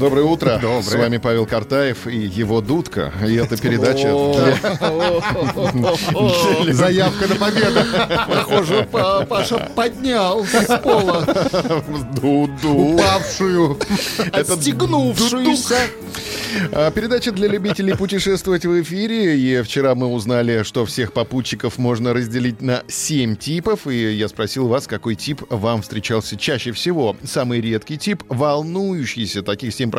Доброе утро. Доброе. С вами Павел Картаев и его дудка. И эта передача Заявка на победу. Похоже, Па- Паша поднял с пола Дуду. упавшую, отстегнувшуюся. А, Передача для любителей путешествовать в эфире. И вчера мы узнали, что всех попутчиков можно разделить на 7 типов. И я спросил вас, какой тип вам встречался чаще всего. Самый редкий тип — волнующийся, таких 7%.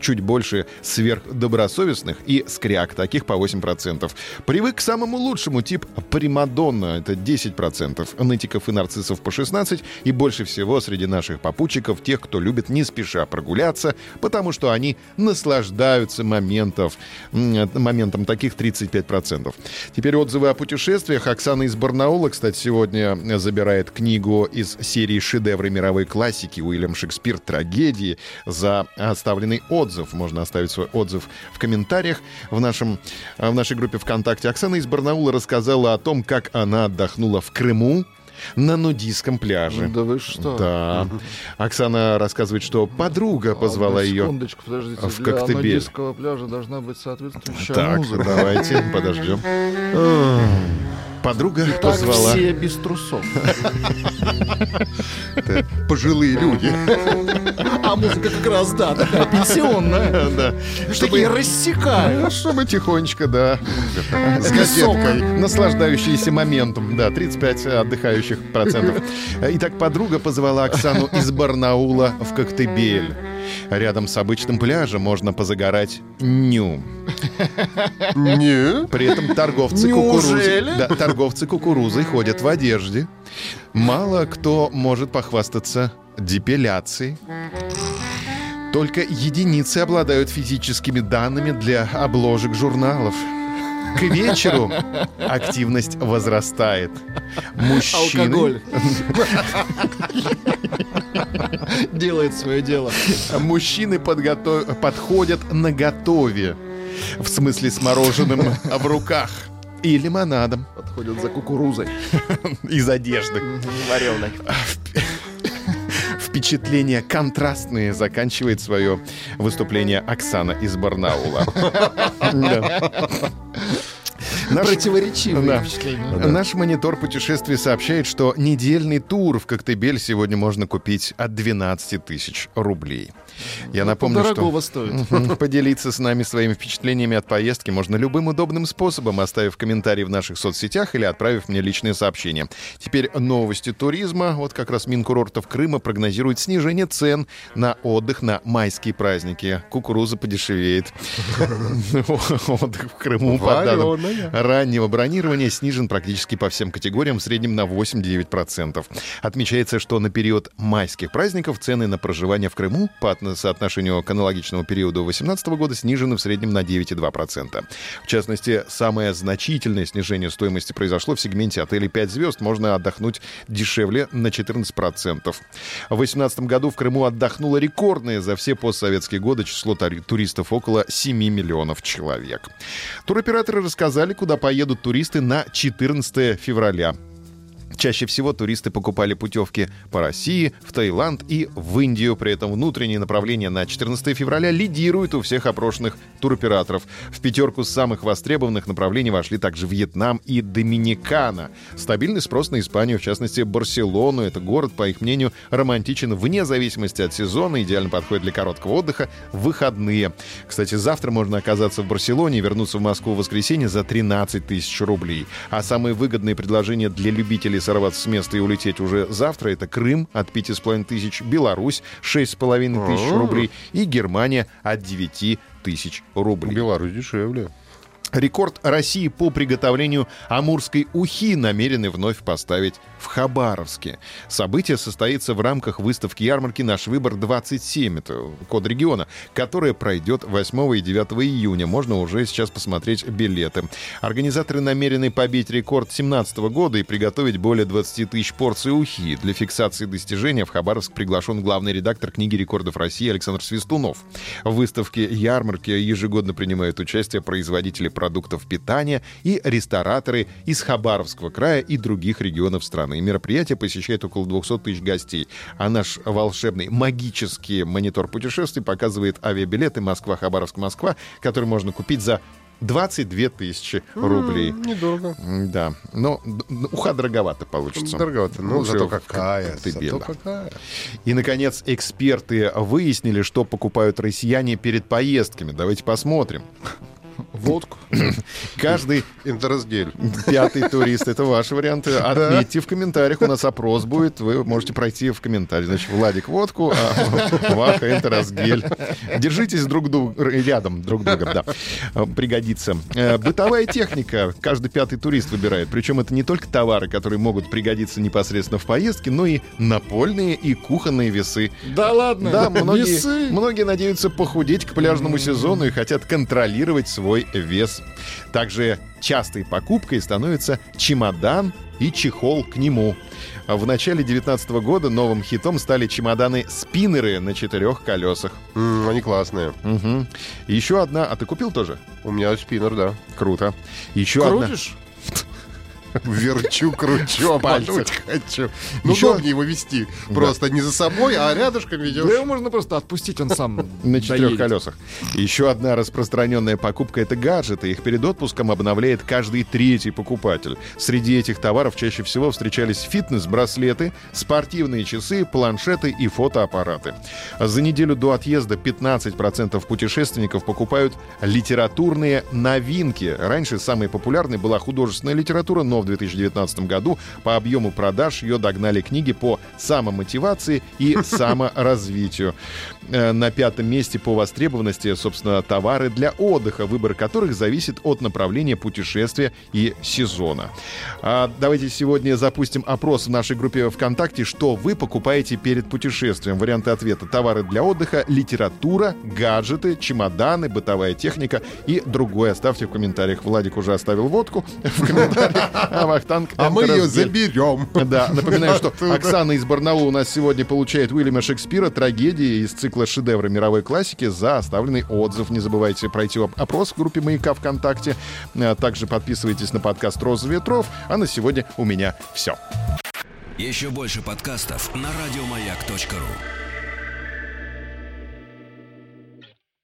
Чуть больше сверхдобросовестных и скряк, таких по 8%. Привык к самому лучшему тип — примадонна, это 10%. Нытиков и нарциссов по 16%. И больше всего среди наших попутчиков тех, кто любит не спеша прогуляться, потому что они наслаждаются моментов, моментом таких 35%. Теперь отзывы о путешествиях. Оксана из Барнаула, кстати, сегодня забирает книгу из серии «Шедевры мировой классики» Уильям Шекспир «Трагедии» за оставленный отзыв. Можно оставить свой отзыв в комментариях в, нашем, в нашей группе ВКонтакте. Оксана из Барнаула рассказала о том, как она отдохнула в Крыму, на нудистском пляже. Да вы что? Да. Оксана рассказывает, что подруга позвала А, ее. Секундочку, подождите. в Для Коктебель. нудистского пляжа должна быть соответствующая Так, музыка. давайте подождем. Подруга Так позвала все без трусов. пожилые люди. А музыка как раз, да, такая пенсионная. Да. Чтобы рассекают. Чтобы тихонечко, да, с газеткой, наслаждающиеся моментом. Да, 35 отдыхающих процентов. Итак, подруга позвала Оксану из Барнаула в Коктебель. Рядом с обычным пляжем можно позагорать ню. Не. При этом торговцы кукурузой, да, торговцы кукурузой ходят в одежде. Мало кто может похвастаться депиляцией. Только единицы обладают физическими данными для обложек журналов. К вечеру активность возрастает. Мужчины... Алкоголь. Делает свое дело. Мужчины подгото- подходят на готове. В смысле с мороженым в руках. И лимонадом Подходят за кукурузой. из одежды. Вареной. Впечатления контрастные заканчивает свое выступление Оксана из Барнаула. Да. Наш- Противоречивые Да. впечатления. Наш монитор путешествий сообщает, что недельный тур в Коктебель сегодня можно купить от 12 тысяч рублей. Я напомню, что... Дорогого стоит. Мгм. Поделиться с нами своими впечатлениями от поездки можно любым удобным способом, оставив комментарий в наших соцсетях или отправив мне личное сообщение. Теперь новости туризма. Вот как раз Минкурортов Крыма прогнозирует снижение цен на отдых на майские праздники. Кукуруза подешевеет. Отдых в Крыму по данным. Раннего бронирования снижен практически по всем категориям, в среднем на 8-9%. Отмечается, что на период майских праздников цены на проживание в Крыму по отно- соотношению к аналогичному периоду 2018 года снижены в среднем на 9,2%. В частности, самое значительное снижение стоимости произошло в сегменте отелей 5 звезд. Можно отдохнуть дешевле на 14%. В 2018 году в Крыму отдохнуло рекордное за все постсоветские годы число туристов около 7 миллионов человек. Туроператоры рассказали, куда поедут туристы на 14 февраля. Чаще всего туристы покупали путевки по России, в Таиланд и в Индию. При этом внутренние направления на 14 февраля лидируют у всех опрошенных туроператоров. В пятерку самых востребованных направлений вошли также Вьетнам и Доминикана. Стабильный спрос на Испанию, в частности Барселону. Это город, по их мнению, романтичен вне зависимости от сезона, идеально подходит для короткого отдыха выходные. Кстати, завтра можно оказаться в Барселоне и вернуться в Москву в воскресенье за 13 тысяч рублей. А самые выгодные предложения для любителей сорваться с места и улететь уже завтра это Крым от 5,5 тысяч, Беларусь 6,5 тысяч рублей и Германия от 9 тысяч рублей. Беларусь дешевле. Рекорд России по приготовлению амурской ухи намерены вновь поставить в Хабаровске. Событие состоится в рамках выставки ярмарки «Наш выбор 27», это код региона, которая пройдет 8 и 9 июня. Можно уже сейчас посмотреть билеты. Организаторы намерены побить рекорд 2017 года и приготовить более 20 тысяч порций ухи. Для фиксации достижения в Хабаровск приглашен главный редактор книги рекордов России Александр Свистунов. В выставке ярмарки ежегодно принимают участие производители продуктов питания и рестораторы из Хабаровского края и других регионов страны. Мероприятие посещает около 200 тысяч гостей. А наш волшебный магический монитор путешествий показывает авиабилеты Москва-Хабаровск-Москва, которые можно купить за 22 тысячи рублей. М, Недорого. Да, но уха дороговато получится. Дороговато. Ну, зато как- какая. как ты Зато какая. И, наконец, эксперты выяснили, что покупают россияне перед поездками. Давайте посмотрим. Водку. Каждый Интерраздель. пятый турист, это ваши варианты. Отметьте в комментариях, у нас опрос будет. Вы можете пройти в комментарии. Значит, Владик водку, а Ваха это разгель. Держитесь друг друг рядом друг друга, да. Э, Пригодится. Э, Бытовая техника. Каждый пятый турист выбирает. Причем это не только товары, которые могут пригодиться непосредственно в поездке, но и напольные и кухонные весы. Да ладно. Да, многие, Весы. многие надеются похудеть к пляжному сезону и хотят контролировать свой вес. Также частой покупкой становится чемодан и чехол к нему. В начале 2019 года новым хитом стали чемоданы-спиннеры на четырех колесах. М, Они классные. Мгм. Еще одна... А ты купил тоже? У меня спиннер, да. Круто. Еще одна... Верчу, кручу, обмануть хочу. Ну, Еще- удобнее его вести. Просто не за собой, а рядышком Да ведешь. его можно просто отпустить, он сам На четырех доедет. колесах. Еще одна распространенная покупка — это гаджеты. Их перед отпуском обновляет каждый третий покупатель. Среди этих товаров чаще всего встречались фитнес-браслеты, спортивные часы, планшеты и фотоаппараты. За неделю до отъезда 15% путешественников покупают литературные новинки. Раньше самой популярной была художественная литература, но в 2019 году по объему продаж ее догнали книги по самомотивации и саморазвитию. Э, На пятом месте по востребованности, собственно, товары для отдыха, выбор которых зависит от направления путешествия и сезона. А давайте сегодня запустим опрос в нашей группе ВКонтакте, что вы покупаете перед путешествием. Варианты ответа. Товары для отдыха, литература, гаджеты, чемоданы, бытовая техника и другое. Оставьте в комментариях. Владик уже оставил водку в комментариях. А Вахтанг А мы ее заберем. Да, напоминаю, что. Оксана из Барнаула у нас сегодня получает Уильяма Шекспира «Трагедии» из цикла шедевры мировой классики за оставленный отзыв. Не забывайте пройти оп- опрос в группе «Маяка» ВКонтакте. А Также подписывайтесь на подкаст «Роза ветров». А на сегодня у меня все. Еще больше подкастов на радиомаяк.ру.